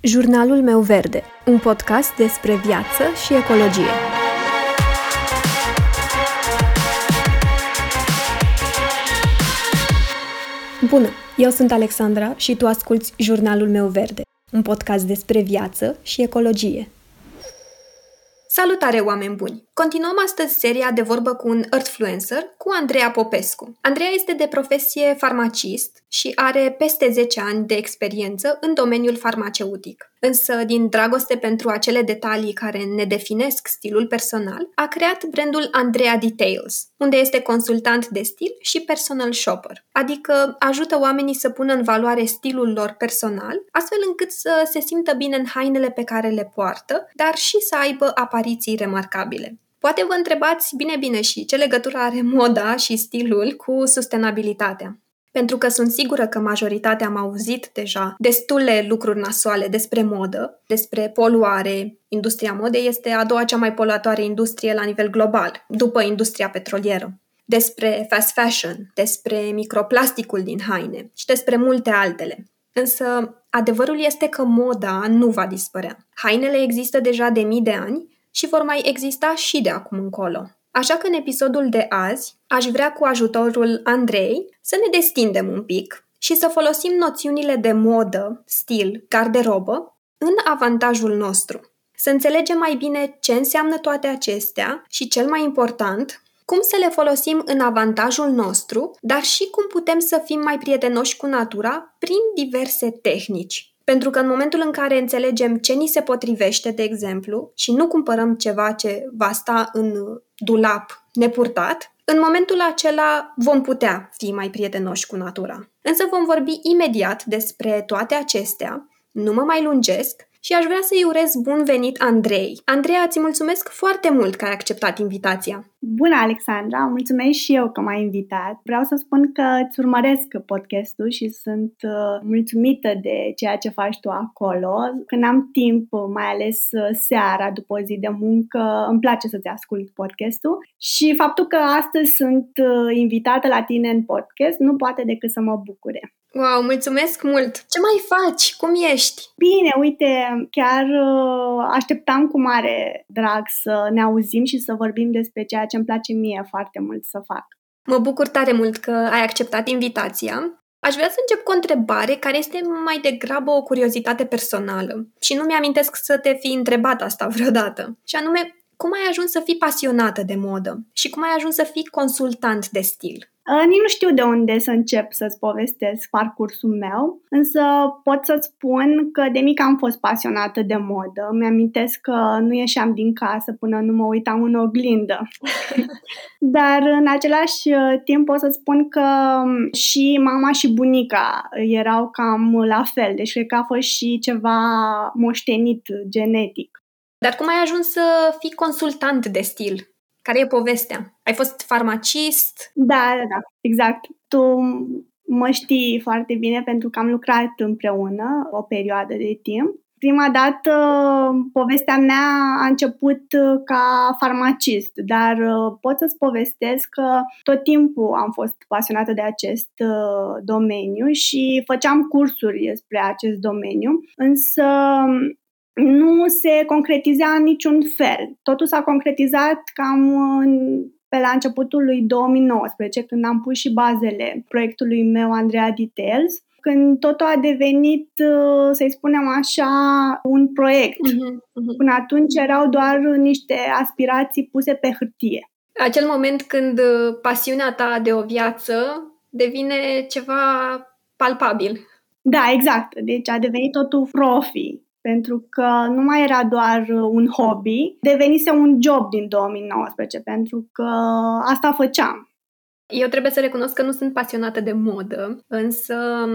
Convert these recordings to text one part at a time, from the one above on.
Jurnalul meu verde, un podcast despre viață și ecologie. Bună, eu sunt Alexandra și tu asculți Jurnalul meu verde, un podcast despre viață și ecologie. Salutare, oameni buni! Continuăm astăzi seria de vorbă cu un Earthfluencer, cu Andreea Popescu. Andreea este de profesie farmacist și are peste 10 ani de experiență în domeniul farmaceutic. Însă, din dragoste pentru acele detalii care ne definesc stilul personal, a creat brandul Andrea Details, unde este consultant de stil și personal shopper, adică ajută oamenii să pună în valoare stilul lor personal, astfel încât să se simtă bine în hainele pe care le poartă, dar și să aibă apariții remarcabile. Poate vă întrebați, bine, bine, și ce legătură are moda și stilul cu sustenabilitatea? Pentru că sunt sigură că majoritatea am auzit deja destule lucruri nasoale despre modă, despre poluare. Industria modei este a doua cea mai poluatoare industrie la nivel global, după industria petrolieră. Despre fast fashion, despre microplasticul din haine și despre multe altele. Însă, adevărul este că moda nu va dispărea. Hainele există deja de mii de ani și vor mai exista și de acum încolo. Așa că în episodul de azi aș vrea cu ajutorul Andrei să ne destindem un pic și să folosim noțiunile de modă, stil, garderobă în avantajul nostru. Să înțelegem mai bine ce înseamnă toate acestea și, cel mai important, cum să le folosim în avantajul nostru, dar și cum putem să fim mai prietenoși cu natura prin diverse tehnici. Pentru că în momentul în care înțelegem ce ni se potrivește, de exemplu, și nu cumpărăm ceva ce va sta în dulap nepurtat, în momentul acela vom putea fi mai prietenoși cu natura. Însă vom vorbi imediat despre toate acestea, nu mă mai lungesc și aș vrea să-i urez bun venit Andrei. Andreea, îți mulțumesc foarte mult că ai acceptat invitația. Bună, Alexandra! Mulțumesc și eu că m-ai invitat. Vreau să spun că îți urmăresc podcastul și sunt uh, mulțumită de ceea ce faci tu acolo. Când am timp, mai ales uh, seara, după o zi de muncă, îmi place să-ți ascult podcastul și faptul că astăzi sunt uh, invitată la tine în podcast nu poate decât să mă bucure. Wow, mulțumesc mult! Ce mai faci? Cum ești? Bine, uite, chiar uh, așteptam cu mare drag să ne auzim și să vorbim despre ceea ce îmi place mie foarte mult să fac. Mă bucur tare mult că ai acceptat invitația. Aș vrea să încep cu o întrebare care este mai degrabă o curiozitate personală și nu mi-amintesc să te fi întrebat asta vreodată. Și anume, cum ai ajuns să fii pasionată de modă și cum ai ajuns să fii consultant de stil? Uh, nici nu știu de unde să încep să-ți povestesc parcursul meu, însă pot să-ți spun că de mică am fost pasionată de modă. Mi-amintesc că nu ieșeam din casă până nu mă uitam în oglindă. Dar în același uh, timp pot să spun că um, și mama și bunica erau cam la fel, deci cred că a fost și ceva moștenit genetic. Dar cum ai ajuns să fii consultant de stil? Care e povestea? Ai fost farmacist? Da, da, da, exact. Tu mă știi foarte bine pentru că am lucrat împreună o perioadă de timp. Prima dată, povestea mea a început ca farmacist, dar uh, pot să-ți povestesc că tot timpul am fost pasionată de acest uh, domeniu și făceam cursuri despre acest domeniu, însă nu se concretiza în niciun fel. Totul s-a concretizat cam în, pe la începutul lui 2019, când am pus și bazele proiectului meu Andrea Details, când totul a devenit, uh, să-i spunem așa, un proiect. Uh-huh, uh-huh. Până atunci erau doar niște aspirații puse pe hârtie. Acel moment când uh, pasiunea ta de o viață devine ceva palpabil. Da, exact. Deci a devenit totul profi pentru că nu mai era doar un hobby, devenise un job din 2019, pentru că asta făceam. Eu trebuie să recunosc că nu sunt pasionată de modă, însă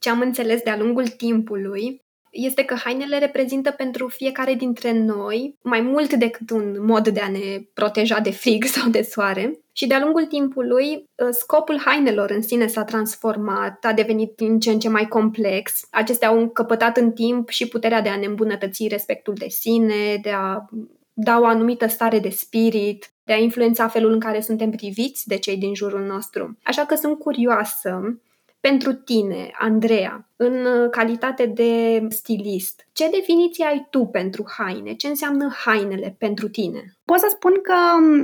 ce am înțeles de-a lungul timpului este că hainele reprezintă pentru fiecare dintre noi mai mult decât un mod de a ne proteja de frig sau de soare. Și de-a lungul timpului, ă, scopul hainelor în sine s-a transformat, a devenit din ce în ce mai complex. Acestea au încăpătat în timp și puterea de a ne îmbunătăți respectul de sine, de a da o anumită stare de spirit, de a influența felul în care suntem priviți de cei din jurul nostru. Așa că sunt curioasă Pentru tine, Andreea, în calitate de stilist, ce definiție ai tu pentru haine? Ce înseamnă hainele pentru tine? Pot să spun că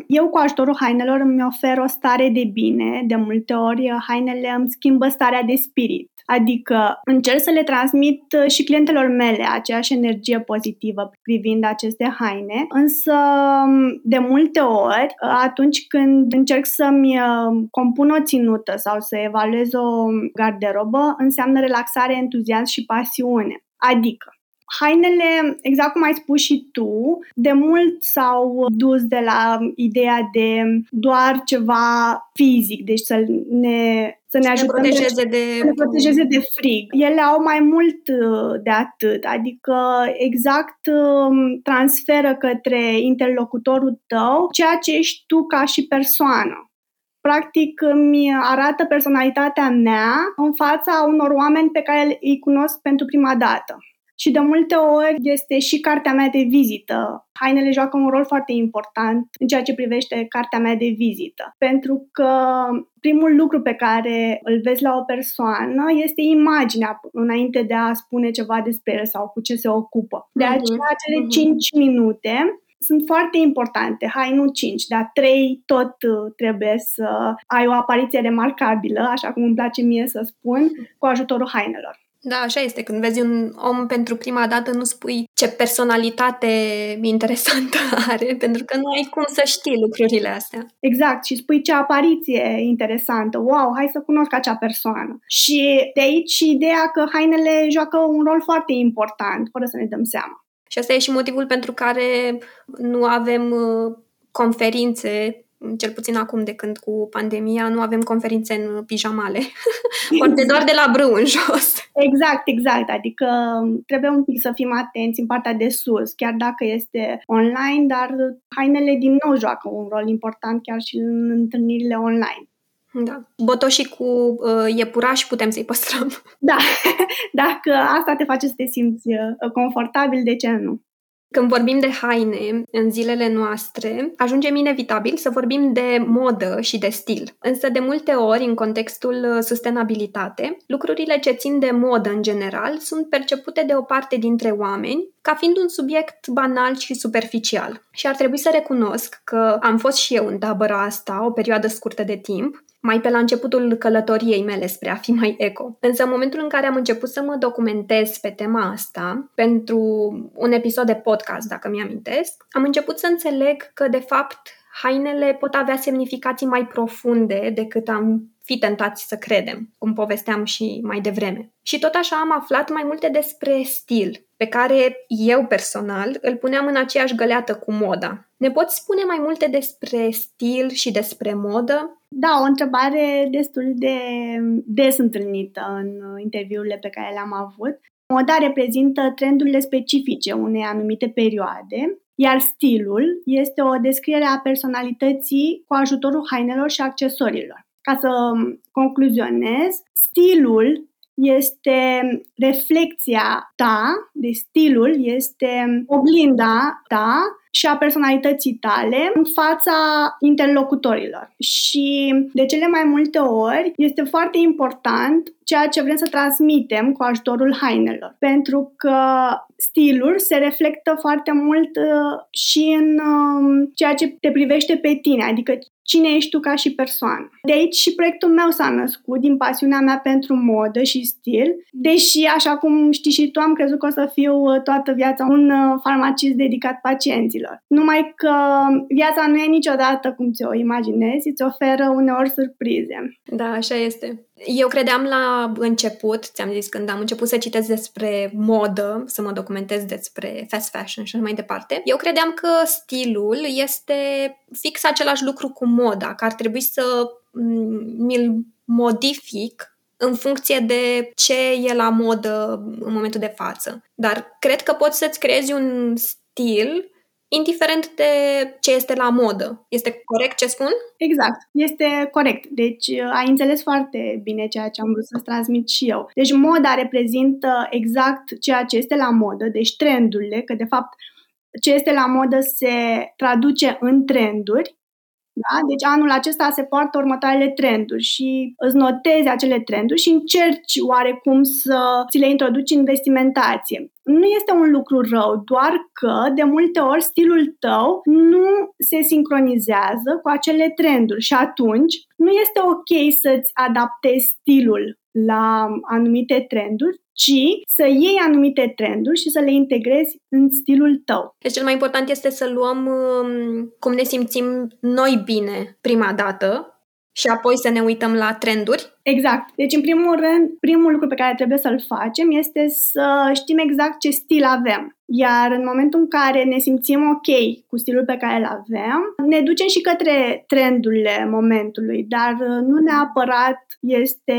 eu cu ajutorul hainelor îmi ofer o stare de bine. De multe ori hainele îmi schimbă starea de spirit. Adică încerc să le transmit uh, și clientelor mele aceeași energie pozitivă privind aceste haine, însă um, de multe ori, uh, atunci când încerc să-mi uh, compun o ținută sau să evaluez o garderobă, înseamnă relaxare, entuziasm și pasiune. Adică, Hainele, exact cum ai spus și tu, de mult s-au dus de la ideea de doar ceva fizic, deci să ne să ne ajute să ne protejeze de... Să ne protejeze de frig. Ele au mai mult uh, de atât, adică exact um, transferă către interlocutorul tău ceea ce ești tu ca și persoană. Practic îmi arată personalitatea mea în fața unor oameni pe care îi cunosc pentru prima dată și de multe ori este și cartea mea de vizită. Hainele joacă un rol foarte important în ceea ce privește cartea mea de vizită, pentru că primul lucru pe care îl vezi la o persoană este imaginea înainte de a spune ceva despre el sau cu ce se ocupă. De mhm. aceea, acele 5 mhm. minute sunt foarte importante. Hai, nu 5, dar 3 tot uh, trebuie să ai o apariție remarcabilă, așa cum îmi place mie să spun, cu ajutorul hainelor. Da, așa este. Când vezi un om pentru prima dată, nu spui ce personalitate interesantă are, pentru că nu ai cum să știi lucrurile astea. Exact, și spui ce apariție interesantă. Wow, hai să cunosc acea persoană. Și de aici și ideea că hainele joacă un rol foarte important, fără să ne dăm seama. Și asta e și motivul pentru care nu avem uh, conferințe cel puțin acum de când cu pandemia, nu avem conferințe în pijamale. Poate doar de la brâu în jos. Exact, exact. Adică trebuie un pic să fim atenți în partea de sus, chiar dacă este online, dar hainele din nou joacă un rol important chiar și în întâlnirile online. Da. Botoșii cu uh, iepuraș putem să-i păstrăm. Da. Dacă asta te face să te simți uh, confortabil, de ce nu? Când vorbim de haine în zilele noastre, ajungem inevitabil să vorbim de modă și de stil. Însă, de multe ori, în contextul uh, sustenabilitate, lucrurile ce țin de modă în general sunt percepute de o parte dintre oameni ca fiind un subiect banal și superficial. Și ar trebui să recunosc că am fost și eu în tabăra asta o perioadă scurtă de timp mai pe la începutul călătoriei mele spre a fi mai eco. Însă în momentul în care am început să mă documentez pe tema asta, pentru un episod de podcast, dacă mi-amintesc, am început să înțeleg că, de fapt, hainele pot avea semnificații mai profunde decât am fi tentați să credem, cum povesteam și mai devreme. Și tot așa am aflat mai multe despre stil, pe care eu personal îl puneam în aceeași găleată cu moda. Ne poți spune mai multe despre stil și despre modă? Da, o întrebare destul de des întâlnită în interviurile pe care le-am avut. Moda reprezintă trendurile specifice unei anumite perioade, iar stilul este o descriere a personalității cu ajutorul hainelor și accesorilor. Ca să concluzionez, stilul este reflexia ta, de stilul este oglinda ta și a personalității tale în fața interlocutorilor. Și de cele mai multe ori este foarte important ceea ce vrem să transmitem cu ajutorul hainelor. Pentru că stilul se reflectă foarte mult uh, și în uh, ceea ce te privește pe tine, adică cine ești tu ca și persoană. De aici și proiectul meu s-a născut din pasiunea mea pentru modă și stil, deși, așa cum știi și tu, am crezut că o să fiu uh, toată viața un uh, farmacist dedicat pacienților. Numai că viața nu e niciodată cum ți-o imaginezi, îți oferă uneori surprize. Da, așa este. Eu credeam la început, ți-am zis când am început să citesc despre modă, să mă documentez despre fast fashion și așa mai departe, eu credeam că stilul este fix același lucru cu moda, că ar trebui să mi-l modific în funcție de ce e la modă în momentul de față. Dar cred că poți să-ți creezi un stil indiferent de ce este la modă. Este corect ce spun? Exact, este corect. Deci uh, ai înțeles foarte bine ceea ce am vrut să-ți transmit și eu. Deci moda reprezintă exact ceea ce este la modă, deci trendurile, că de fapt ce este la modă se traduce în trenduri Da? Deci anul acesta se poartă următoarele trenduri și îți notezi acele trenduri și încerci oarecum să ți le introduci în vestimentație. Nu este un lucru rău, doar că de multe ori stilul tău nu se sincronizează cu acele trenduri și atunci nu este ok să-ți adaptezi stilul la anumite trenduri, ci să iei anumite trenduri și să le integrezi în stilul tău. Deci cel mai important este să luăm um, cum ne simțim noi bine prima dată și apoi să ne uităm la trenduri? Exact. Deci, în primul rând, primul lucru pe care trebuie să-l facem este să știm exact ce stil avem. Iar în momentul în care ne simțim ok cu stilul pe care îl avem, ne ducem și către trendurile momentului, dar uh, nu neapărat este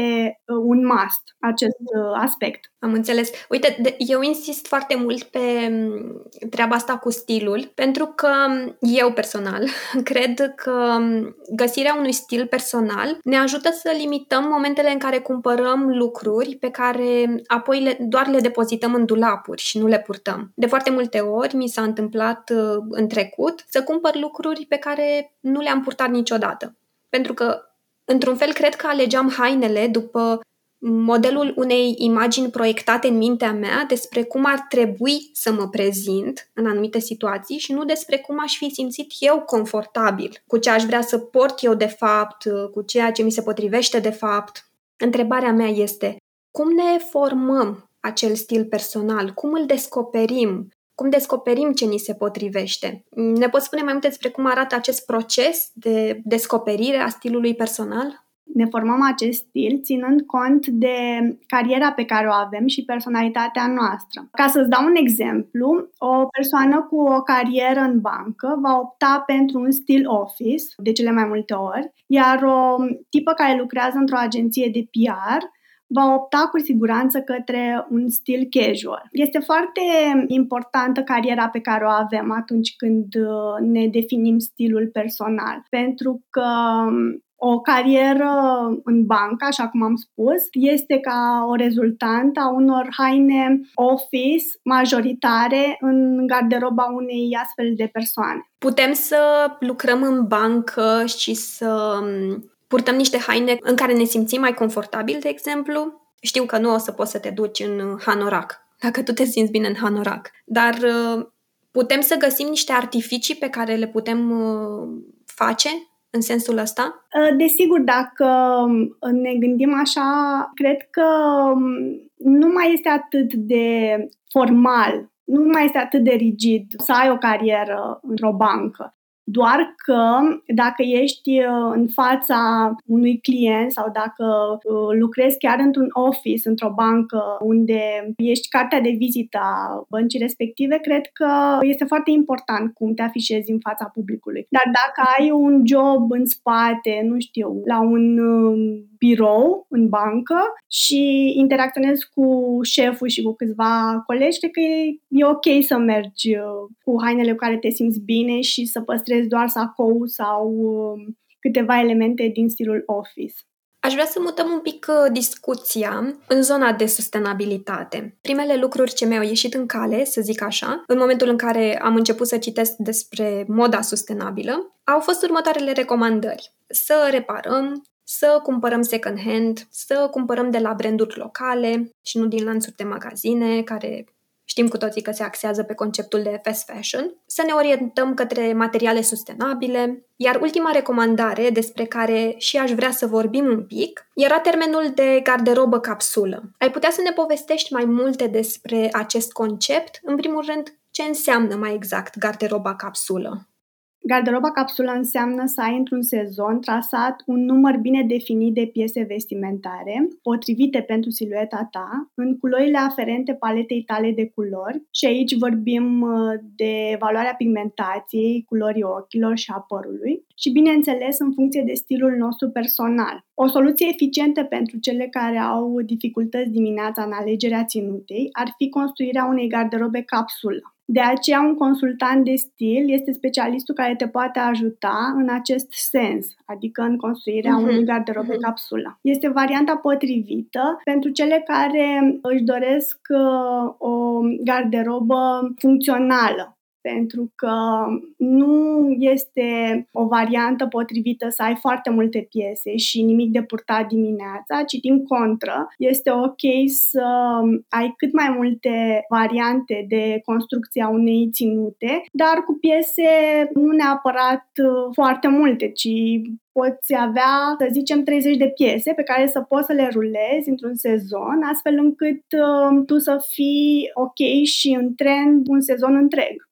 uh, un must acest uh, aspect. Am înțeles. Uite, eu insist foarte mult pe mm, treaba asta cu stilul, pentru că eu personal cred că mm, găsirea unui stil personal ne ajută să limităm momentele în care cumpărăm lucruri pe care apoi le, doar le depozităm în dulapuri și nu le purtăm. De foarte multe ori mi s-a întâmplat uh, în trecut să cumpăr lucruri pe care nu le-am purtat niciodată. Pentru că, într-un fel, cred că alegeam hainele după modelul unei imagini proiectate în mintea mea despre cum ar trebui să mă prezint în anumite situații și nu despre cum aș fi simțit eu confortabil, cu ce aș vrea să port eu de fapt, cu ceea ce mi se potrivește de fapt. Întrebarea mea este, cum ne formăm acel stil personal? Cum îl descoperim? Cum descoperim ce ni se potrivește? Ne poți spune mai multe despre cum arată acest proces de descoperire a stilului personal? Ne formăm acest stil ținând cont de cariera pe care o avem și personalitatea noastră. Ca să-ți dau un exemplu, o persoană cu o carieră în bancă va opta pentru un stil office de cele mai multe ori, iar o tipă care lucrează într-o agenție de PR va opta cu siguranță către un stil casual. Este foarte importantă cariera pe care o avem atunci când uh, ne definim stilul personal, pentru că o carieră în bancă, așa cum am spus, este ca o rezultant a unor haine office majoritare în garderoba unei astfel de persoane. Putem să lucrăm în bancă și să um, purtăm niște haine în care ne simțim mai confortabil, de exemplu. Știu că nu o să poți să te duci în hanorac, dacă tu te simți bine în hanorac, dar uh, putem să găsim niște artificii pe care le putem uh, face în sensul ăsta? Uh, desigur, dacă um, ne gândim așa, cred că um, nu mai este atât de formal, nu mai este atât de rigid să ai o carieră într-o bancă. Doar că dacă ești uh, în fața unui client sau dacă uh, lucrezi chiar într-un office, într-o bancă unde ești cartea de vizită a băncii respective, cred că este foarte important cum te afișezi în fața publicului. Dar dacă ai un job în spate, nu știu, la un um, birou în bancă și interacționezi cu șeful și cu câțiva colegi, cred că e, e ok să mergi uh, cu hainele cu care te simți bine și să păstrezi doar sacou sau um, câteva elemente din stilul office. Aș vrea să mutăm un pic uh, discuția în zona de sustenabilitate. Primele lucruri ce mi-au ieșit în cale, să zic așa, în momentul în care am început să citesc despre moda sustenabilă, au fost următoarele recomandări. Să reparăm, să cumpărăm second hand, să cumpărăm de la branduri locale și nu din lanțuri de magazine care știm cu toții că se axează pe conceptul de fast fashion, să ne orientăm către materiale sustenabile, iar ultima recomandare despre care și aș vrea să vorbim un pic era termenul de garderobă capsulă. Ai putea să ne povestești mai multe despre acest concept? În primul rând, ce înseamnă mai exact garderoba capsulă? Garderoba capsulă înseamnă să ai într-un sezon trasat un număr bine definit de piese vestimentare, potrivite pentru silueta ta, în culorile aferente paletei tale de culori și aici vorbim uh, de valoarea pigmentației, culorii ochilor și a părului și, bineînțeles, în funcție de stilul nostru personal. O soluție eficientă pentru cele care au dificultăți dimineața în alegerea ținutei ar fi construirea unei garderobe capsulă. De aceea, un consultant de stil este specialistul care te poate ajuta în acest sens, adică în construirea uh-huh. unui garderobe uh-huh. capsulă. Este varianta potrivită pentru cele care își doresc uh, o garderobă funcțională, pentru că nu este o variantă potrivită să ai foarte multe piese și nimic de purtat dimineața, ci din contră, este ok să ai cât mai multe variante de construcție a unei ținute, dar cu piese nu neapărat foarte multe, ci poți avea, să zicem, 30 de piese pe care să poți să le rulezi într-un sezon, astfel încât uh, tu să fii ok și în trend un sezon întreg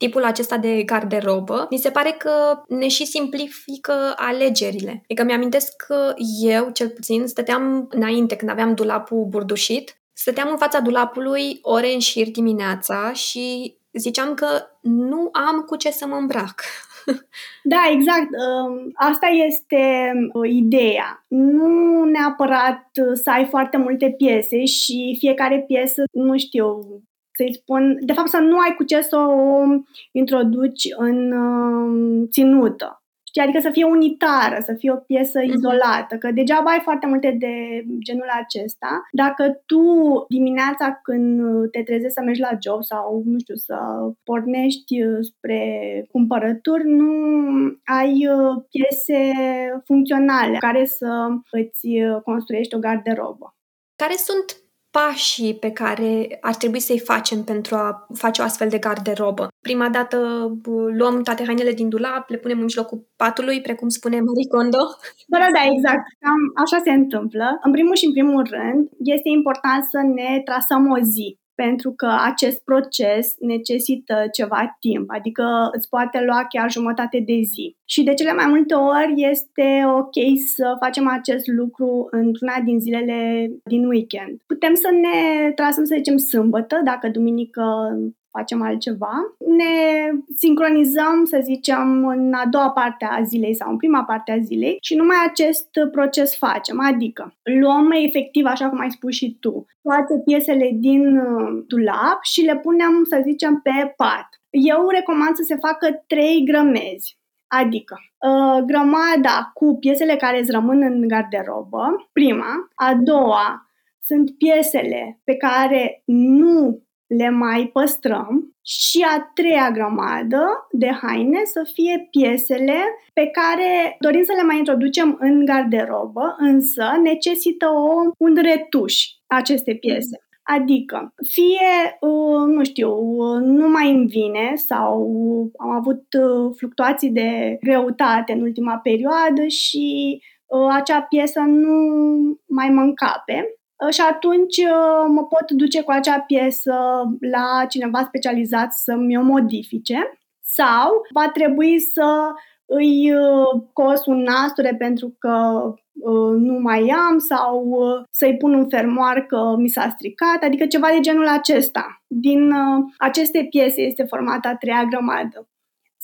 tipul acesta de garderobă, mi se pare că ne și simplifică alegerile. Adică mi-amintesc că eu, cel puțin, stăteam înainte, când aveam dulapul burdușit, stăteam în fața dulapului ore în șir dimineața și ziceam că nu am cu ce să mă îmbrac. Da, exact. Asta este ideea. Nu neapărat să ai foarte multe piese și fiecare piesă, nu știu, să-i spun, de fapt să nu ai cu ce să o introduci în uh, ținută. Știi? Adică să fie unitară, să fie o piesă uh-huh. izolată, că degeaba ai foarte multe de genul acesta. Dacă tu dimineața când te trezești să mergi la job sau, nu știu, să pornești spre cumpărături, nu ai uh, piese funcționale care să îți construiești o garderobă. Care sunt pașii pe care ar trebui să-i facem pentru a face o astfel de garderobă. Prima dată luăm toate hainele din dulap, le punem în mijlocul patului, precum spune Marie Kondo. Da, da, da, exact. Cam așa se întâmplă. În primul și în primul rând, este important să ne trasăm o zi pentru că acest proces necesită ceva timp, adică îți poate lua chiar jumătate de zi. Și de cele mai multe ori este ok să facem acest lucru într-una din zilele din weekend. Putem să ne trasăm, să zicem, sâmbătă, dacă duminică facem altceva. Ne sincronizăm, să zicem, în a doua parte a zilei sau în prima parte a zilei și numai acest proces facem. Adică luăm efectiv, așa cum ai spus și tu, toate piesele din uh, dulap și le punem, să zicem, pe pat. Eu recomand să se facă trei grămezi. Adică, uh, grămada cu piesele care îți rămân în garderobă, prima. A doua sunt piesele pe care nu le mai păstrăm și a treia grămadă de haine să fie piesele pe care dorim să le mai introducem în garderobă, însă necesită o, un retuș aceste piese. Adică, fie, uh, nu știu, nu mai îmi vine sau am avut uh, fluctuații de greutate în ultima perioadă și uh, acea piesă nu mai mă încape Uh, și atunci uh, mă pot duce cu acea piesă la cineva specializat să-mi o modifice sau va trebui să îi uh, cos un nasture pentru că nu mai am sau să-i pun un fermoar că mi s-a stricat, adică ceva de genul acesta. Din aceste piese este formată a treia grămadă.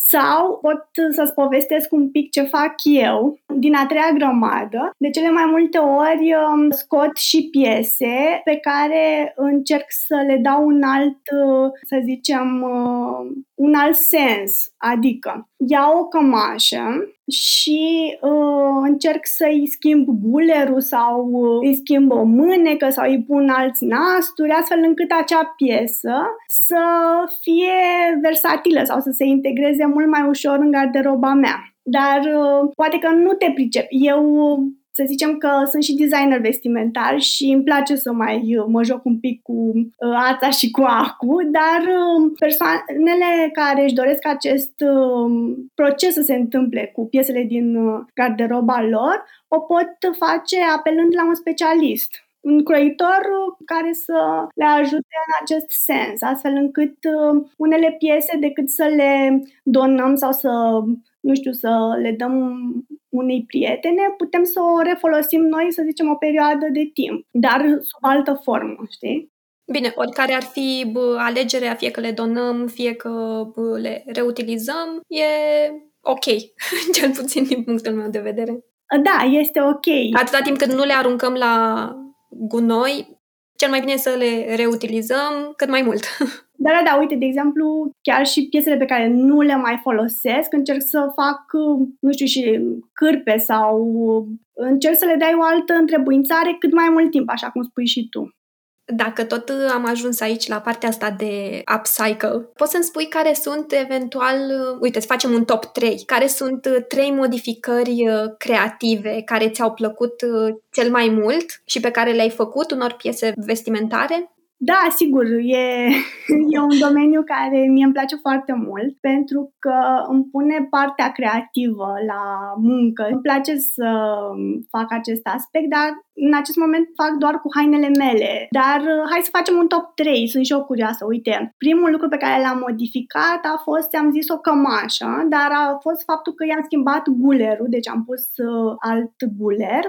Sau pot să-ți povestesc un pic ce fac eu din a treia grămadă. De cele mai multe ori um, scot și piese pe care încerc să le dau un alt, uh, să zicem, uh, un alt sens. Adică iau o cămașă și uh, încerc să-i schimb gulerul sau uh, îi schimb o mânecă sau îi pun alți nasturi, astfel încât acea piesă să fie versatilă sau să se integreze mult mai ușor în garderoba mea. Dar uh, poate că nu te pricep. Eu să zicem că sunt și designer vestimentar și îmi place să mai uh, mă joc un pic cu uh, ața și cu acu, dar uh, persoanele care își doresc acest proces să se întâmple cu piesele din garderoba lor, o pot face apelând la un specialist un croitor care să le ajute în acest sens, astfel încât unele piese, decât să le donăm sau să, nu știu, să le dăm unei prietene, putem să o refolosim noi, să zicem, o perioadă de timp, dar sub altă formă, știi? Bine, oricare ar fi bă, alegerea, fie că le donăm, fie că bă, le reutilizăm, e ok, cel puțin din punctul meu de vedere. Da, este ok. Atâta timp cât nu le aruncăm la gunoi, cel mai bine să le reutilizăm cât mai mult. Da, da, da, uite, de exemplu, chiar și piesele pe care nu le mai folosesc, încerc să fac, nu știu, și cârpe sau încerc să le dai o altă întrebuințare cât mai mult timp, așa cum spui și tu. Dacă tot am ajuns aici la partea asta de upcycle, poți să-mi spui care sunt eventual, uite, să facem un top 3, care sunt trei modificări uh, creative care ți-au plăcut uh, cel mai mult și pe care le-ai făcut unor piese vestimentare? Da, sigur, e, e un domeniu care mie îmi place foarte mult pentru că îmi pune partea creativă la muncă. Îmi place să fac acest aspect, dar în acest moment fac doar cu hainele mele. Dar hai să facem un top 3, sunt și eu curioasă. Uite, primul lucru pe care l-am modificat a fost, am zis, o cămașă, dar a fost faptul că i-am schimbat gulerul, deci am pus uh, alt guler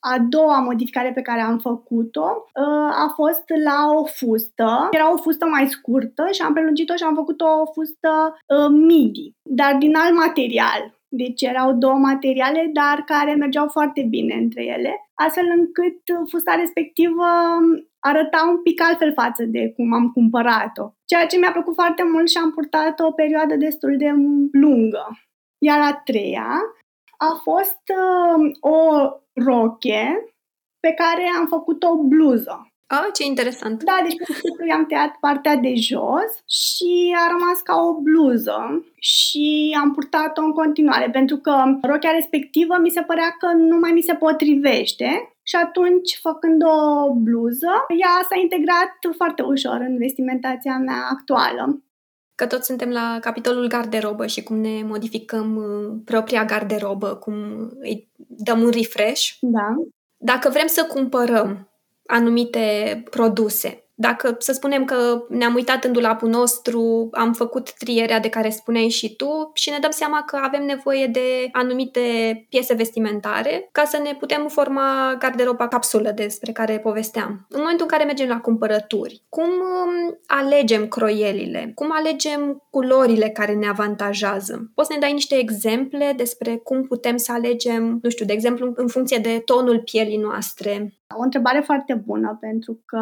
a doua modificare pe care am făcut-o uh, a fost la o fustă. Era o fustă mai scurtă și am prelungit-o și am făcut o fustă uh, midi, dar din alt material. Deci erau două materiale, dar care mergeau foarte bine între ele, astfel încât fusta respectivă arăta un pic altfel față de cum am cumpărat-o. Ceea ce mi-a plăcut foarte mult și am purtat o perioadă destul de lungă. Iar a treia a fost uh, o roche pe care am făcut o bluză. Ah, ce interesant! Da, deci pur și simplu i-am tăiat partea de jos și a rămas ca o bluză și am purtat-o în continuare pentru că rochea respectivă mi se părea că nu mai mi se potrivește și atunci, făcând o bluză, ea s-a integrat foarte ușor în vestimentația mea actuală că toți suntem la capitolul garderobă și cum ne modificăm uh, propria garderobă, cum îi dăm un refresh. Da. Dacă vrem să cumpărăm anumite produse, dacă să spunem că ne-am uitat în dulapul nostru, am făcut trierea de care spuneai și tu și ne dăm seama că avem nevoie de anumite piese vestimentare ca să ne putem forma garderoba capsulă despre care povesteam. În momentul în care mergem la cumpărături, cum um, alegem croielile? Cum alegem culorile care ne avantajează? Poți să ne dai niște exemple despre cum putem să alegem, nu știu, de exemplu, în funcție de tonul pielii noastre? O întrebare foarte bună, pentru că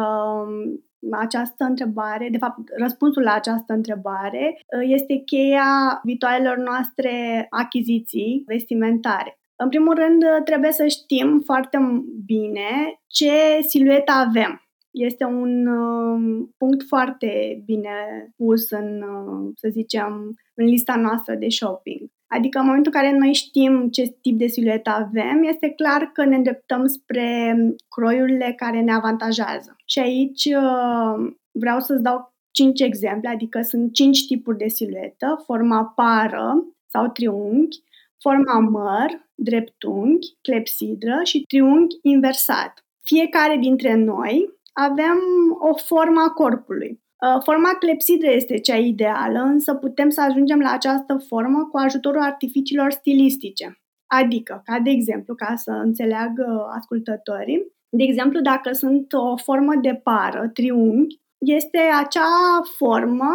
um, această întrebare, de fapt, răspunsul la această întrebare uh, este cheia viitoarelor noastre achiziții vestimentare. În primul rând, uh, trebuie să știm foarte bine ce siluetă avem. Este un uh, punct foarte bine pus în, uh, să zicem, în lista noastră de shopping. Adică în momentul în care noi știm ce tip de siluetă avem, este clar că ne îndreptăm spre croiurile care ne avantajează. Și aici uh, vreau să-ți dau cinci exemple, adică sunt cinci tipuri de siluetă, forma pară sau triunghi, forma măr, dreptunghi, clepsidră și triunghi inversat. Fiecare dintre noi avem o formă a corpului. Uh, forma clepsidră este cea ideală, însă putem să ajungem la această formă cu ajutorul artificiilor stilistice. Adică, ca de exemplu, ca să înțeleagă ascultătorii, de exemplu, dacă sunt o formă de pară, triunghi, este acea formă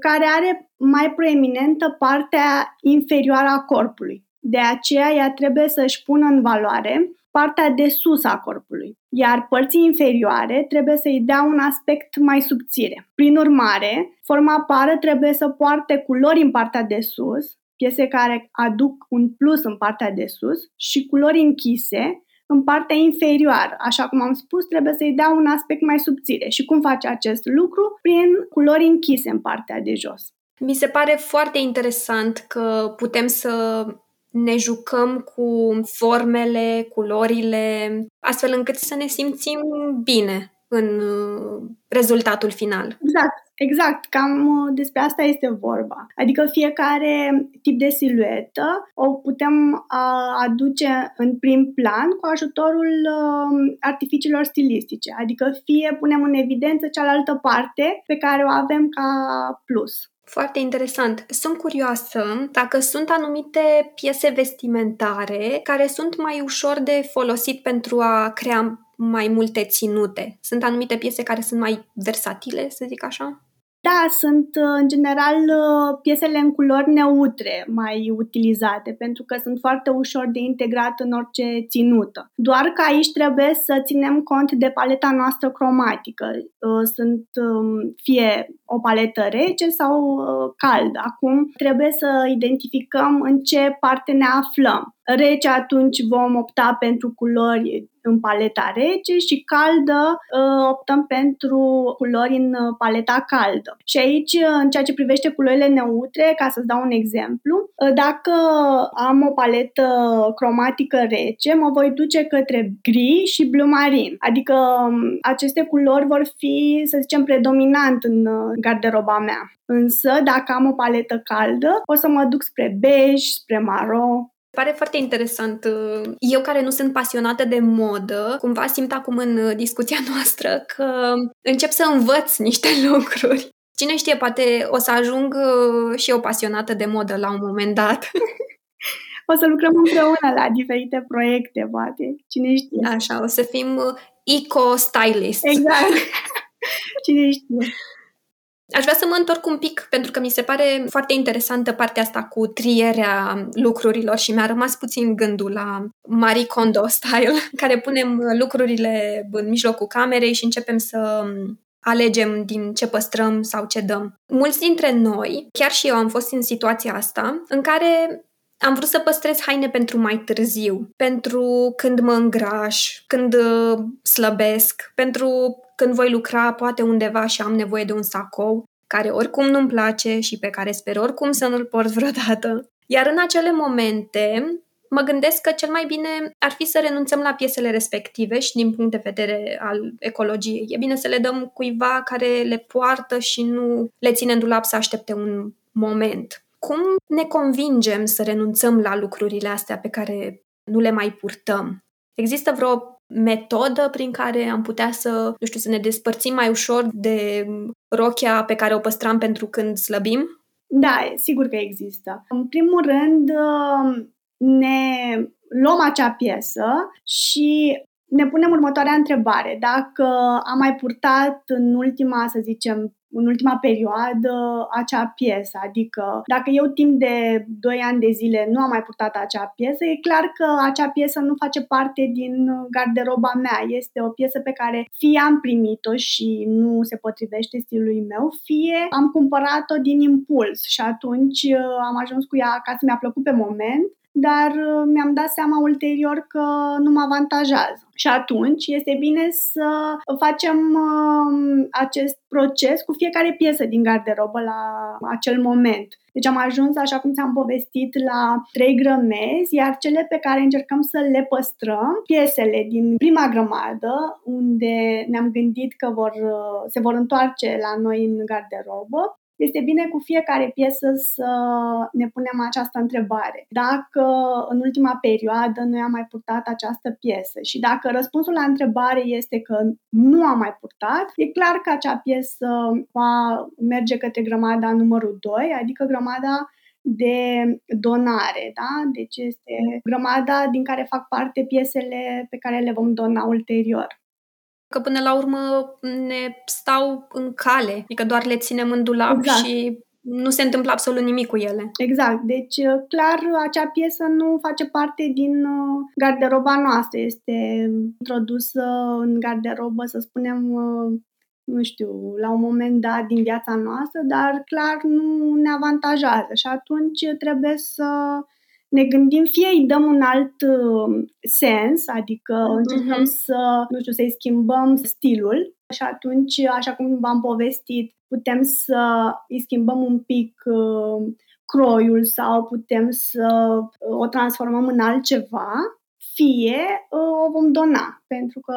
care are mai proeminentă partea inferioară a corpului. De aceea ea trebuie să-și pună în valoare partea de sus a corpului, iar părții inferioare trebuie să-i dea un aspect mai subțire. Prin urmare, forma pară trebuie să poarte culori în partea de sus, piese care aduc un plus în partea de sus și culori închise în partea inferioară. Așa cum am spus, trebuie să-i dea un aspect mai subțire. Și cum face acest lucru? Prin culori închise în partea de jos. Mi se pare foarte interesant că putem să ne jucăm cu formele, culorile, astfel încât să ne simțim bine în uh, rezultatul final. Exact, exact. Cam uh, despre asta este vorba. Adică fiecare tip de siluetă o putem aduce în prim plan cu ajutorul uh, artificiilor stilistice. Adică fie punem în evidență cealaltă parte pe care o avem ca plus. Foarte interesant. Sunt curioasă dacă sunt anumite piese vestimentare care sunt mai ușor de folosit pentru a crea mai multe ținute. Sunt anumite piese care sunt mai versatile, să zic așa? Da, sunt uh, în general uh, piesele în culori neutre mai utilizate pentru că sunt foarte ușor de integrat în orice ținută. Doar că aici trebuie să ținem cont de paleta noastră cromatică. Uh, sunt um, fie o paletă rece sau caldă. Acum trebuie să identificăm în ce parte ne aflăm. Rece atunci vom opta pentru culori în paleta rece și caldă uh, optăm pentru culori în uh, paleta caldă. Și aici, în ceea ce privește culorile neutre, ca să-ți dau un exemplu, dacă am o paletă cromatică rece, mă voi duce către gri și blue marin. Adică um, aceste culori vor fi, să zicem, predominant în garderoba mea. Însă, dacă am o paletă caldă, o să mă duc spre bej, spre maro, Pare foarte interesant. Eu care nu sunt pasionată de modă, cumva simt acum în discuția noastră că încep să învăț niște lucruri. Cine știe, poate o să ajung uh, și eu pasionată de modă la un moment dat. O să lucrăm împreună la diferite proiecte, poate. Cine știe. Așa, o să fim uh, eco-stylist. Exact. Cine știe. Aș vrea să mă întorc un pic, pentru că mi se pare foarte interesantă partea asta cu trierea lucrurilor și mi-a rămas puțin gândul la Marie Kondo style, care punem lucrurile în mijlocul camerei și începem să alegem din ce păstrăm sau ce dăm. Mulți dintre noi, chiar și eu am fost în situația asta, în care am vrut să păstrez haine pentru mai târziu, pentru când mă îngraș, când uh, slăbesc, pentru când voi lucra poate undeva și am nevoie de un sacou, care oricum nu-mi place și pe care sper oricum să nu-l port vreodată. Iar în acele momente mă gândesc că cel mai bine ar fi să renunțăm la piesele respective și din punct de vedere al ecologiei. E bine să le dăm cuiva care le poartă și nu le ține în dulap să aștepte un moment. Cum ne convingem să renunțăm la lucrurile astea pe care nu le mai purtăm? Există vreo metodă prin care am putea să, nu știu, să ne despărțim mai ușor de rochia pe care o păstram pentru când slăbim? Da, sigur că există. În primul rând, ne luăm acea piesă și ne punem următoarea întrebare. Dacă am mai purtat în ultima, să zicem, în ultima perioadă acea piesă. Adică dacă eu timp de 2 ani de zile nu am mai purtat acea piesă, e clar că acea piesă nu face parte din garderoba mea. Este o piesă pe care fie am primit-o și nu se potrivește stilului meu, fie am cumpărat-o din impuls și atunci uh, am ajuns cu ea acasă, mi-a plăcut pe moment dar uh, mi-am dat seama ulterior că nu mă avantajează. Și atunci este bine să facem uh, acest proces cu fiecare piesă din garderobă la acel moment. Deci am ajuns, așa cum ți-am povestit, la trei grămezi, iar cele pe care încercăm să le păstrăm, piesele din prima grămadă, unde ne-am gândit că vor, uh, se vor întoarce la noi în garderobă, este bine cu fiecare piesă să ne punem această întrebare. Dacă în ultima perioadă noi am mai purtat această piesă și dacă răspunsul la întrebare este că nu am mai purtat, e clar că acea piesă va merge către grămada numărul 2, adică grămada de donare, da? Deci este grămada din care fac parte piesele pe care le vom dona ulterior că până la urmă ne stau în cale, adică doar le ținem în dulap exact. și nu se întâmplă absolut nimic cu ele. Exact. Deci, uh, clar, acea piesă nu face parte din uh, garderoba noastră. Este introdusă în garderobă, să spunem, uh, nu știu, la un moment dat din viața noastră, dar clar nu ne avantajează și atunci trebuie să ne gândim, fie îi dăm un alt uh, sens, adică uh-huh. încercăm să, nu știu, să-i schimbăm stilul și atunci, așa cum v-am povestit, putem să îi schimbăm un pic uh, croiul sau putem să uh, o transformăm în altceva, fie uh, o vom dona, pentru că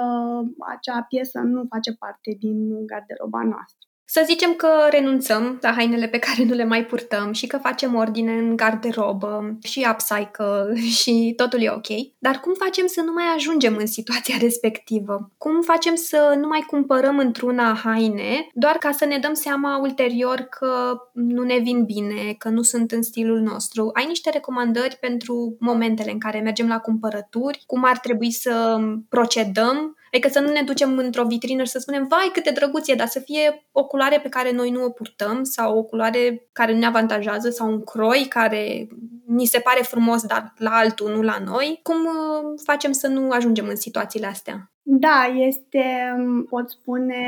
acea piesă nu face parte din garderoba noastră. Să zicem că renunțăm la hainele pe care nu le mai purtăm și că facem ordine în garderobă și upcycle și totul e ok. Dar cum facem să nu mai ajungem în situația respectivă? Cum facem să nu mai cumpărăm într-una haine doar ca să ne dăm seama ulterior că nu ne vin bine, că nu sunt în stilul nostru? Ai niște recomandări pentru momentele în care mergem la cumpărături? Cum ar trebui să procedăm? Adică să nu ne ducem într-o vitrină și să spunem, vai cât de drăguț e, dar să fie o culoare pe care noi nu o purtăm sau o culoare care nu ne avantajează sau un croi care ni se pare frumos, dar la altul, nu la noi. Cum uh, facem să nu ajungem în situațiile astea? Da, este, pot spune,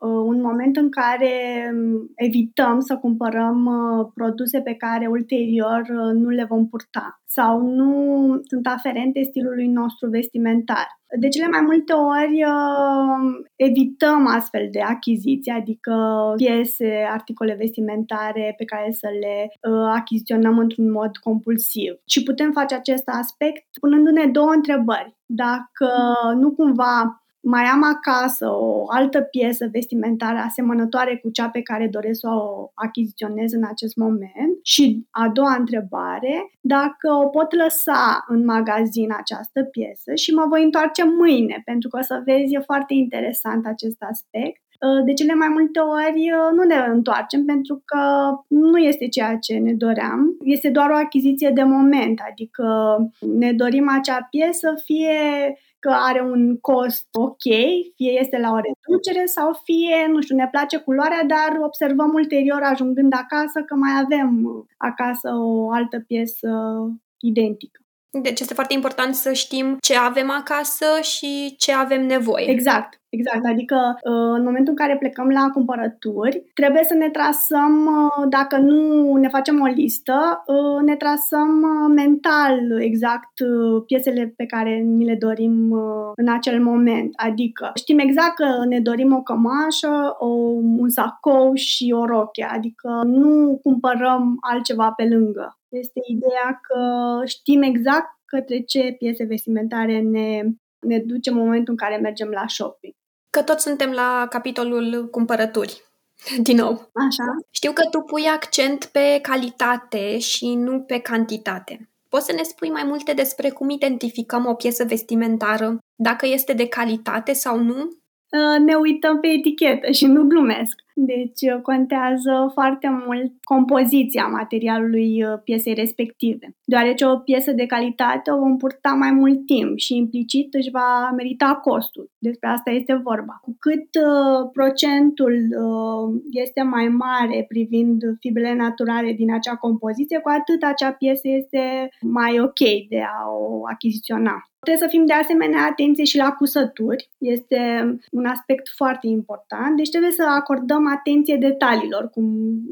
uh, un moment în care um, evităm să cumpărăm uh, produse pe care ulterior uh, nu le vom purta sau nu sunt aferente stilului nostru vestimentar. De cele mai multe ori evităm astfel de achiziții, adică piese, articole vestimentare pe care să le achiziționăm într-un mod compulsiv. Și putem face acest aspect punându-ne două întrebări. Dacă nu cumva mai am acasă o altă piesă vestimentară asemănătoare cu cea pe care doresc să o achiziționez în acest moment? Și a doua întrebare, dacă o pot lăsa în magazin această piesă și mă voi întoarce mâine, pentru că o să vezi, e foarte interesant acest aspect. De cele mai multe ori nu ne întoarcem pentru că nu este ceea ce ne doream. Este doar o achiziție de moment, adică ne dorim acea piesă, fie că are un cost ok, fie este la o reducere sau fie, nu știu, ne place culoarea, dar observăm ulterior ajungând acasă că mai avem acasă o altă piesă identică. Deci este foarte important să știm ce avem acasă și ce avem nevoie. Exact, exact. Adică uh, în momentul în care plecăm la cumpărături, trebuie să ne trasăm, uh, dacă nu ne facem o listă, uh, ne trasăm mental exact piesele pe care ni le dorim în acel moment. Adică știm exact că ne dorim o cămașă, o, un sacou și o roche. Adică nu cumpărăm altceva pe lângă. Este ideea că știm exact către ce piese vestimentare ne, ne duce în momentul în care mergem la shopping. Că toți suntem la capitolul cumpărături. Din nou. Așa. Știu că tu pui accent pe calitate și nu pe cantitate. Poți să ne spui mai multe despre cum identificăm o piesă vestimentară, dacă este de calitate sau nu? Uh, ne uităm pe etichetă și nu glumesc. Deci uh, contează foarte mult compoziția materialului uh, piesei respective. Deoarece o piesă de calitate o vom purta mai mult timp și implicit își va merita costul. Despre asta este vorba. Cu cât uh, procentul uh, este mai mare privind fibrele naturale din acea compoziție, cu atât acea piesă este mai ok de a o achiziționa. Trebuie să fim de asemenea atenție și la cusături. Este un aspect foarte important. Deci trebuie să acordăm atenție detaliilor, cum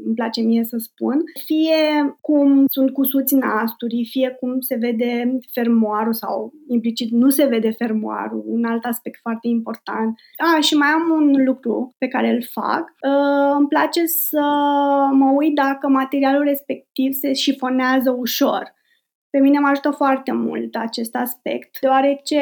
îmi place mie să spun. Fie cum sunt cusuți nasturii, fie cum se vede fermoarul sau implicit nu se vede fermoarul, un alt aspect foarte important. A, și mai am un lucru pe care îl fac. Uh, îmi place să mă uit dacă materialul respectiv se șifonează ușor. Pe mine mă ajută foarte mult acest aspect, deoarece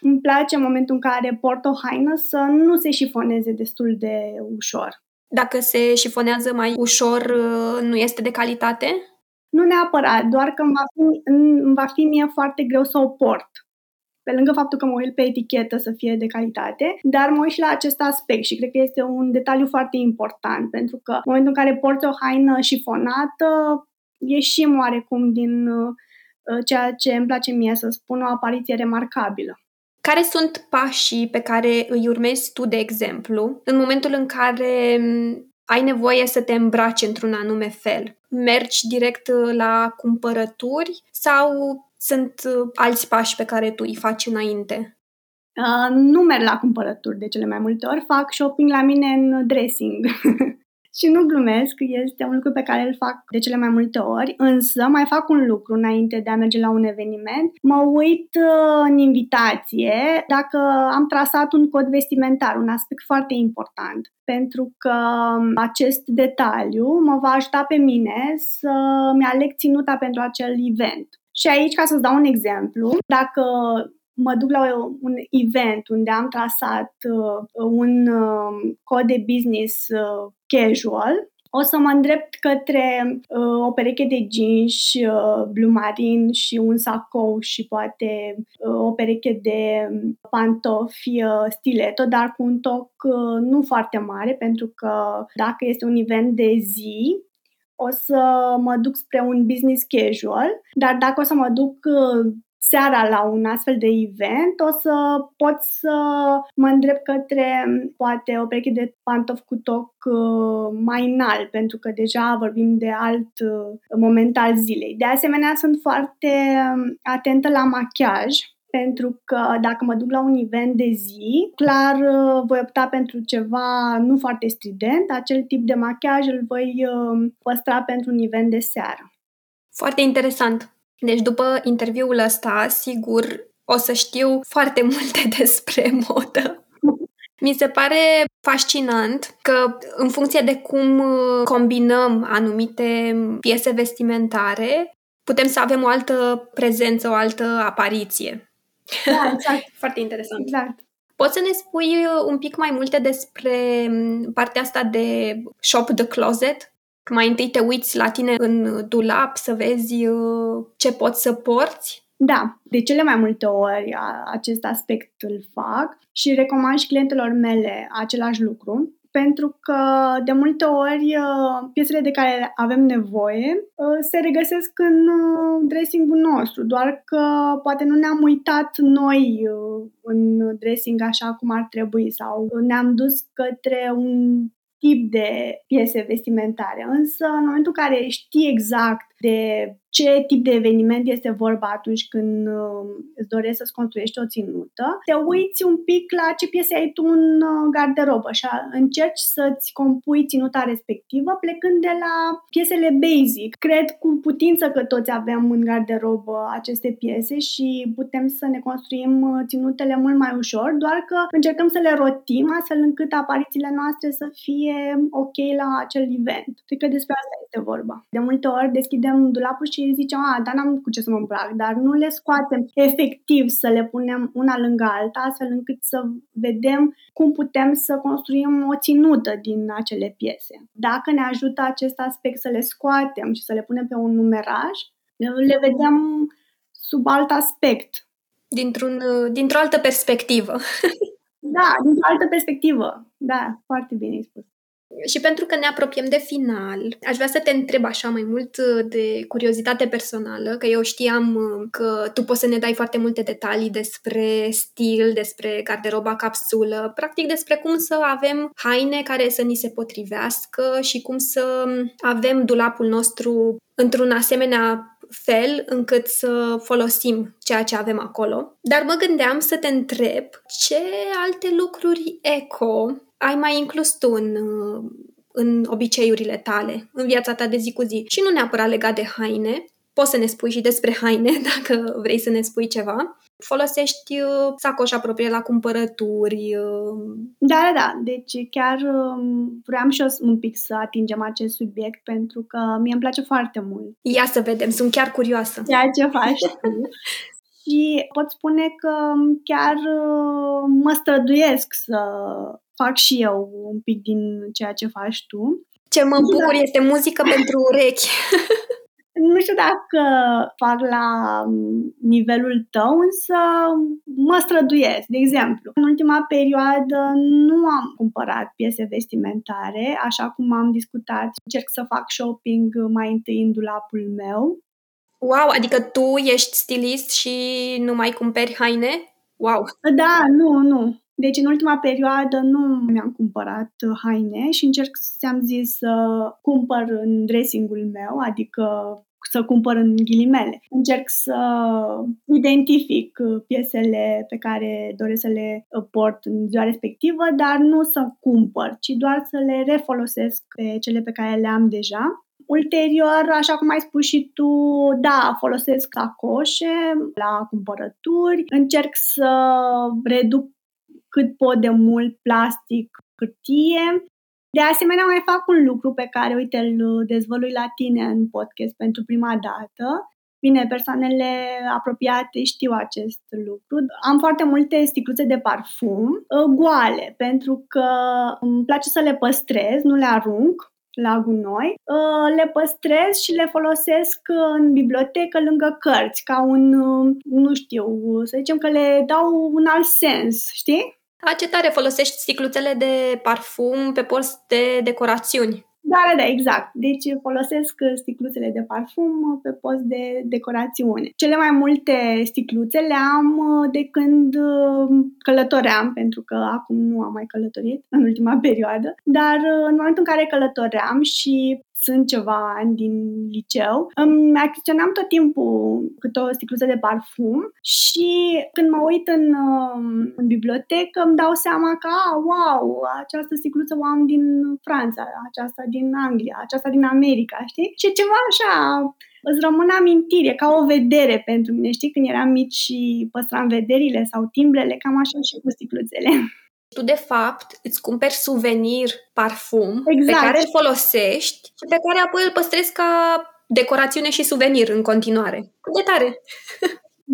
îmi place în momentul în care port o haină să nu se șifoneze destul de ușor. Dacă se șifonează mai ușor, uh, nu este de calitate? Nu neapărat, doar că îmi va fi, îmi va fi mie foarte greu să o port. Pe lângă faptul că mă uit pe etichetă să fie de calitate, dar mă uit și la acest aspect și cred că este un detaliu foarte important, pentru că în momentul în care porți o haină șifonată, ieșim oarecum din uh, ceea ce îmi place mie să spun, o apariție remarcabilă. Care sunt pașii pe care îi urmezi tu, de exemplu, în momentul în care mm, ai nevoie să te îmbraci într-un anume fel? Mergi direct uh, la cumpărături sau sunt uh, alți pași pe care tu îi faci înainte? Uh, nu merg la cumpărături de cele mai multe ori, fac shopping la mine în dressing. Și nu glumesc, este un lucru pe care îl fac de cele mai multe ori, însă mai fac un lucru înainte de a merge la un eveniment. Mă uit uh, în invitație dacă am trasat un cod vestimentar, un aspect foarte important, pentru că um, acest detaliu mă va ajuta pe mine să-mi aleg ținuta pentru acel event. Și aici, ca să-ți dau un exemplu, dacă mă duc la un event unde am trasat uh, un uh, cod de business uh, casual, o să mă îndrept către uh, o pereche de jeans uh, blue marine și un sacou și poate uh, o pereche de pantofi uh, stiletto, dar cu un toc uh, nu foarte mare, pentru că dacă este un event de zi, o să mă duc spre un business casual, dar dacă o să mă duc uh, seara la un astfel de event, o să pot să mă îndrept către poate o pereche de pantofi cu toc uh, mai înalt, pentru că deja vorbim de alt uh, moment al zilei. De asemenea, sunt foarte um, atentă la machiaj pentru că dacă mă duc la un event de zi, clar uh, voi opta pentru ceva nu foarte strident, acel tip de machiaj îl voi uh, păstra pentru un event de seară. Foarte interesant. Deci după interviul ăsta, sigur, o să știu foarte multe despre modă. Mi se pare fascinant că în funcție de cum uh, combinăm anumite piese vestimentare, putem să avem o altă prezență, o altă apariție. Da, exact. Foarte interesant. Exact. Poți să ne spui uh, un pic mai multe despre mm, partea asta de shop the closet? Că mai întâi te uiți la tine în dulap să vezi uh, ce poți să porți? Da, de cele mai multe ori acest aspect îl fac și recomand și clientelor mele același lucru pentru că de multe ori uh, piesele de care avem nevoie uh, se regăsesc în uh, dressingul nostru, doar că poate nu ne-am uitat noi în dressing așa cum ar trebui sau ne-am dus către un tip de piese vestimentare. Însă, în momentul în care știi exact de ce tip de eveniment este vorba atunci când uh, îți dorești să-ți construiești o ținută, te uiți un pic la ce piese ai tu în uh, garderobă și încerci să-ți compui ținuta respectivă plecând de la piesele basic. Cred cu putință că toți avem în garderobă aceste piese și putem să ne construim uh, ținutele mult mai ușor, doar că încercăm să le rotim astfel încât aparițiile noastre să fie ok la acel event. Cred că despre asta este vorba. De multe ori deschidem dulapul și zicem, a, dar n-am cu ce să mă îmbrac, dar nu le scoatem efectiv să le punem una lângă alta, astfel încât să vedem cum putem să construim o ținută din acele piese. Dacă ne ajută acest aspect să le scoatem și să le punem pe un numeraj, le vedem sub alt aspect. Dintr-un, dintr-o altă perspectivă. da, dintr-o altă perspectivă. Da, foarte bine spus. Și pentru că ne apropiem de final, aș vrea să te întreb așa mai mult uh, de curiozitate personală, că eu știam uh, că tu poți să ne dai foarte multe detalii despre stil, despre garderoba capsulă, practic despre cum să avem haine care să ni se potrivească și cum să avem dulapul nostru într-un asemenea fel încât să folosim ceea ce avem acolo. Dar mă gândeam să te întreb ce alte lucruri eco ai mai inclus tu în, în obiceiurile tale, în viața ta de zi cu zi. Și nu neapărat legat de haine, poți să ne spui și despre haine, dacă vrei să ne spui ceva. Folosești uh, sacoșa proprie la cumpărături. Uh. Da, da, da. Deci chiar um, vreau și eu un pic să atingem acest subiect pentru că mie îmi place foarte mult. Ia să vedem, sunt chiar curioasă. Ceea ce faci tu. și pot spune că chiar uh, mă străduiesc să fac și eu un pic din ceea ce faci tu. Ce mă bucur da. este muzică pentru urechi. nu știu dacă fac la nivelul tău, însă mă străduiesc. De exemplu, în ultima perioadă nu am cumpărat piese vestimentare, așa cum am discutat. Încerc să fac shopping mai întâi în dulapul meu. Wow, adică tu ești stilist și nu mai cumperi haine? Wow! Da, nu, nu. Deci, în ultima perioadă nu mi-am cumpărat haine și încerc, ți-am zis, să cumpăr în dressingul meu, adică să cumpăr în ghilimele. Încerc să identific piesele pe care doresc să le port în ziua respectivă, dar nu să cumpăr, ci doar să le refolosesc pe cele pe care le am deja. Ulterior, așa cum ai spus și tu, da, folosesc sacoșe la cumpărături, încerc să reduc cât pot de mult plastic, hârtie. De asemenea, mai fac un lucru pe care, uite, îl dezvălui la tine în podcast pentru prima dată. Bine, persoanele apropiate știu acest lucru. Am foarte multe sticluțe de parfum uh, goale, pentru că îmi place să le păstrez, nu le arunc la gunoi, uh, le păstrez și le folosesc în bibliotecă lângă cărți, ca un, uh, nu știu, să zicem că le dau un alt sens, știi? A, ce tare folosești sticluțele de parfum pe post de decorațiuni. Da, da, da, exact. Deci folosesc sticluțele de parfum pe post de decorațiune. Cele mai multe sticluțe le am uh, de când uh, călătoream, pentru că acum nu am mai călătorit în ultima perioadă, dar uh, în momentul în care călătoream și sunt ceva ani din liceu, îmi achiziționam tot timpul câte o sticluță de parfum și când mă uit în, um, în bibliotecă îmi dau seama că, ah, wow, această sticluță o am din Franța, aceasta din Anglia, aceasta din America, știi? Și ceva așa îți rămân amintire, ca o vedere pentru mine. Știi, când eram mici și păstram vederile sau timbrele, cam așa și cu sticluțele. Tu, de fapt, îți cumperi suvenir, parfum, exact. pe care îl folosești și pe care apoi îl păstrezi ca decorațiune și suvenir în continuare. De tare!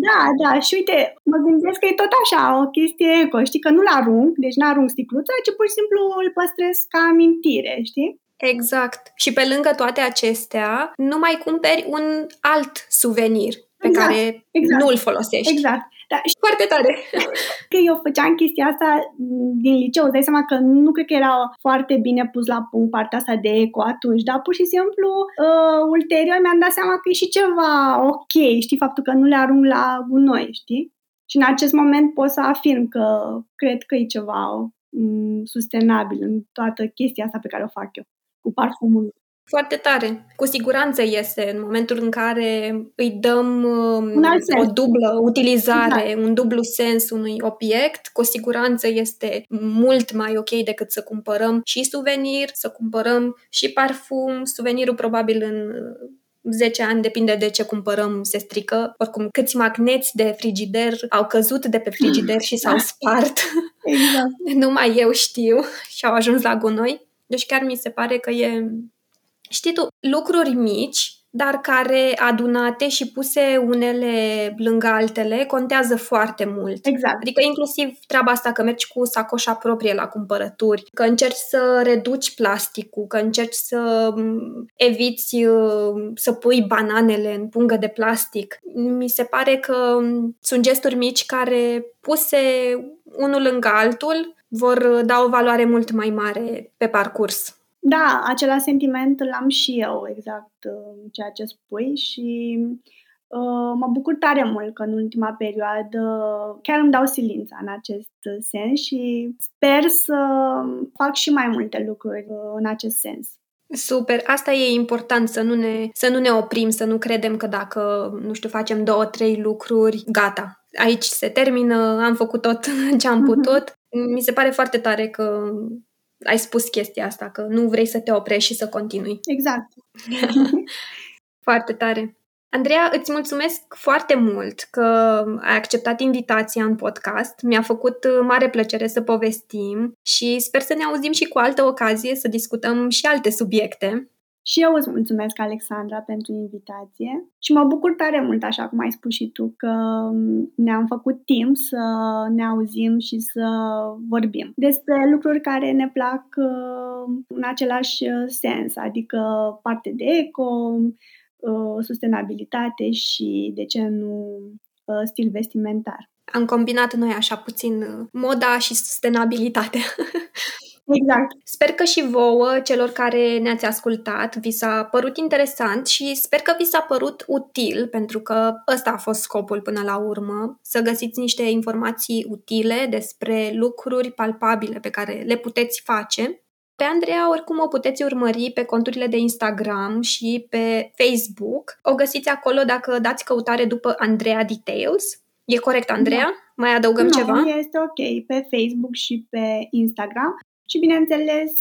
Da, da, și uite, mă gândesc că e tot așa, o chestie eco, știi, că nu-l arunc, deci n-arunc sticluța, ci pur și simplu îl păstrez ca amintire, știi? Exact. Și pe lângă toate acestea, nu mai cumperi un alt suvenir pe exact, care exact. nu-l folosești. Exact. Da, și foarte tare. Că eu făceam chestia asta din liceu, îți dai seama că nu cred că era foarte bine pus la punct partea asta de eco atunci, dar pur și simplu uh, ulterior mi-am dat seama că e și ceva ok, știi, faptul că nu le arunc la gunoi, știi? Și în acest moment pot să afirm că cred că e ceva um, sustenabil în toată chestia asta pe care o fac eu cu parfumul. Foarte tare. Cu siguranță este în momentul în care îi dăm um, o dublă utilizare, exact. un dublu sens unui obiect, cu siguranță este mult mai ok decât să cumpărăm și suvenir, să cumpărăm și parfum. Suvenirul probabil în 10 ani, depinde de ce cumpărăm, se strică. Oricum, câți magneți de frigider au căzut de pe frigider și s-au spart. Exact. Numai eu știu și au ajuns la gunoi. Deci chiar mi se pare că e, știi tu, lucruri mici, dar care adunate și puse unele lângă altele contează foarte mult. Exact. Adică inclusiv treaba asta că mergi cu sacoșa proprie la cumpărături, că încerci să reduci plasticul, că încerci să eviți uh, să pui bananele în pungă de plastic. Mi se pare că sunt gesturi mici care puse unul lângă altul vor da o valoare mult mai mare pe parcurs. Da, acela sentiment îl am și eu, exact uh, ceea ce spui și uh, mă bucur tare mult că în ultima perioadă chiar îmi dau silința în acest sens și sper să fac și mai multe lucruri uh, în acest sens. Super, asta e important să nu, ne, să nu ne oprim, să nu credem că dacă, nu știu, facem două, trei lucruri, gata, aici se termină, am făcut tot ce am putut. Mi se pare foarte tare că ai spus chestia asta, că nu vrei să te oprești și să continui. Exact. foarte tare. Andreea, îți mulțumesc foarte mult că ai acceptat invitația în podcast. Mi-a făcut mare plăcere să povestim și sper să ne auzim și cu altă ocazie să discutăm și alte subiecte. Și eu îți mulțumesc, Alexandra, pentru invitație și mă bucur tare mult, așa cum ai spus și tu, că ne-am făcut timp să ne auzim și să vorbim despre lucruri care ne plac uh, în același uh, sens, adică parte de eco, uh, sustenabilitate și, de ce nu, stil vestimentar. Am combinat noi așa puțin moda și sustenabilitatea. Exact. Sper că și vouă, celor care ne-ați ascultat, vi s-a părut interesant și sper că vi s-a părut util, pentru că ăsta a fost scopul până la urmă, să găsiți niște informații utile despre lucruri palpabile pe care le puteți face. Pe Andreea oricum o puteți urmări pe conturile de Instagram și pe Facebook. O găsiți acolo dacă dați căutare după Andreea Details. E corect, Andreea? Da. Mai adăugăm no, ceva? este ok. Pe Facebook și pe Instagram și, bineînțeles,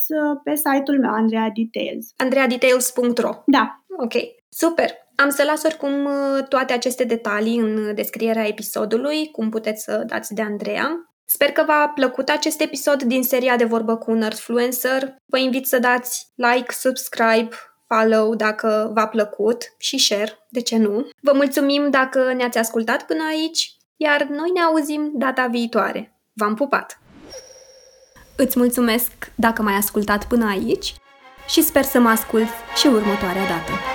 pe site-ul meu, Andrea Details. andreadetails.ro Da. Ok, super! Am să las oricum uh, toate aceste detalii în descrierea episodului, cum puteți să dați de Andreea. Sper că v-a plăcut acest episod din seria de vorbă cu un influencer. Vă invit să dați like, subscribe, follow dacă v-a plăcut și share, de ce nu. Vă mulțumim dacă ne-ați ascultat până aici, iar noi ne auzim data viitoare. V-am pupat! Îți mulțumesc dacă m-ai ascultat până aici și sper să mă ascult și următoarea dată.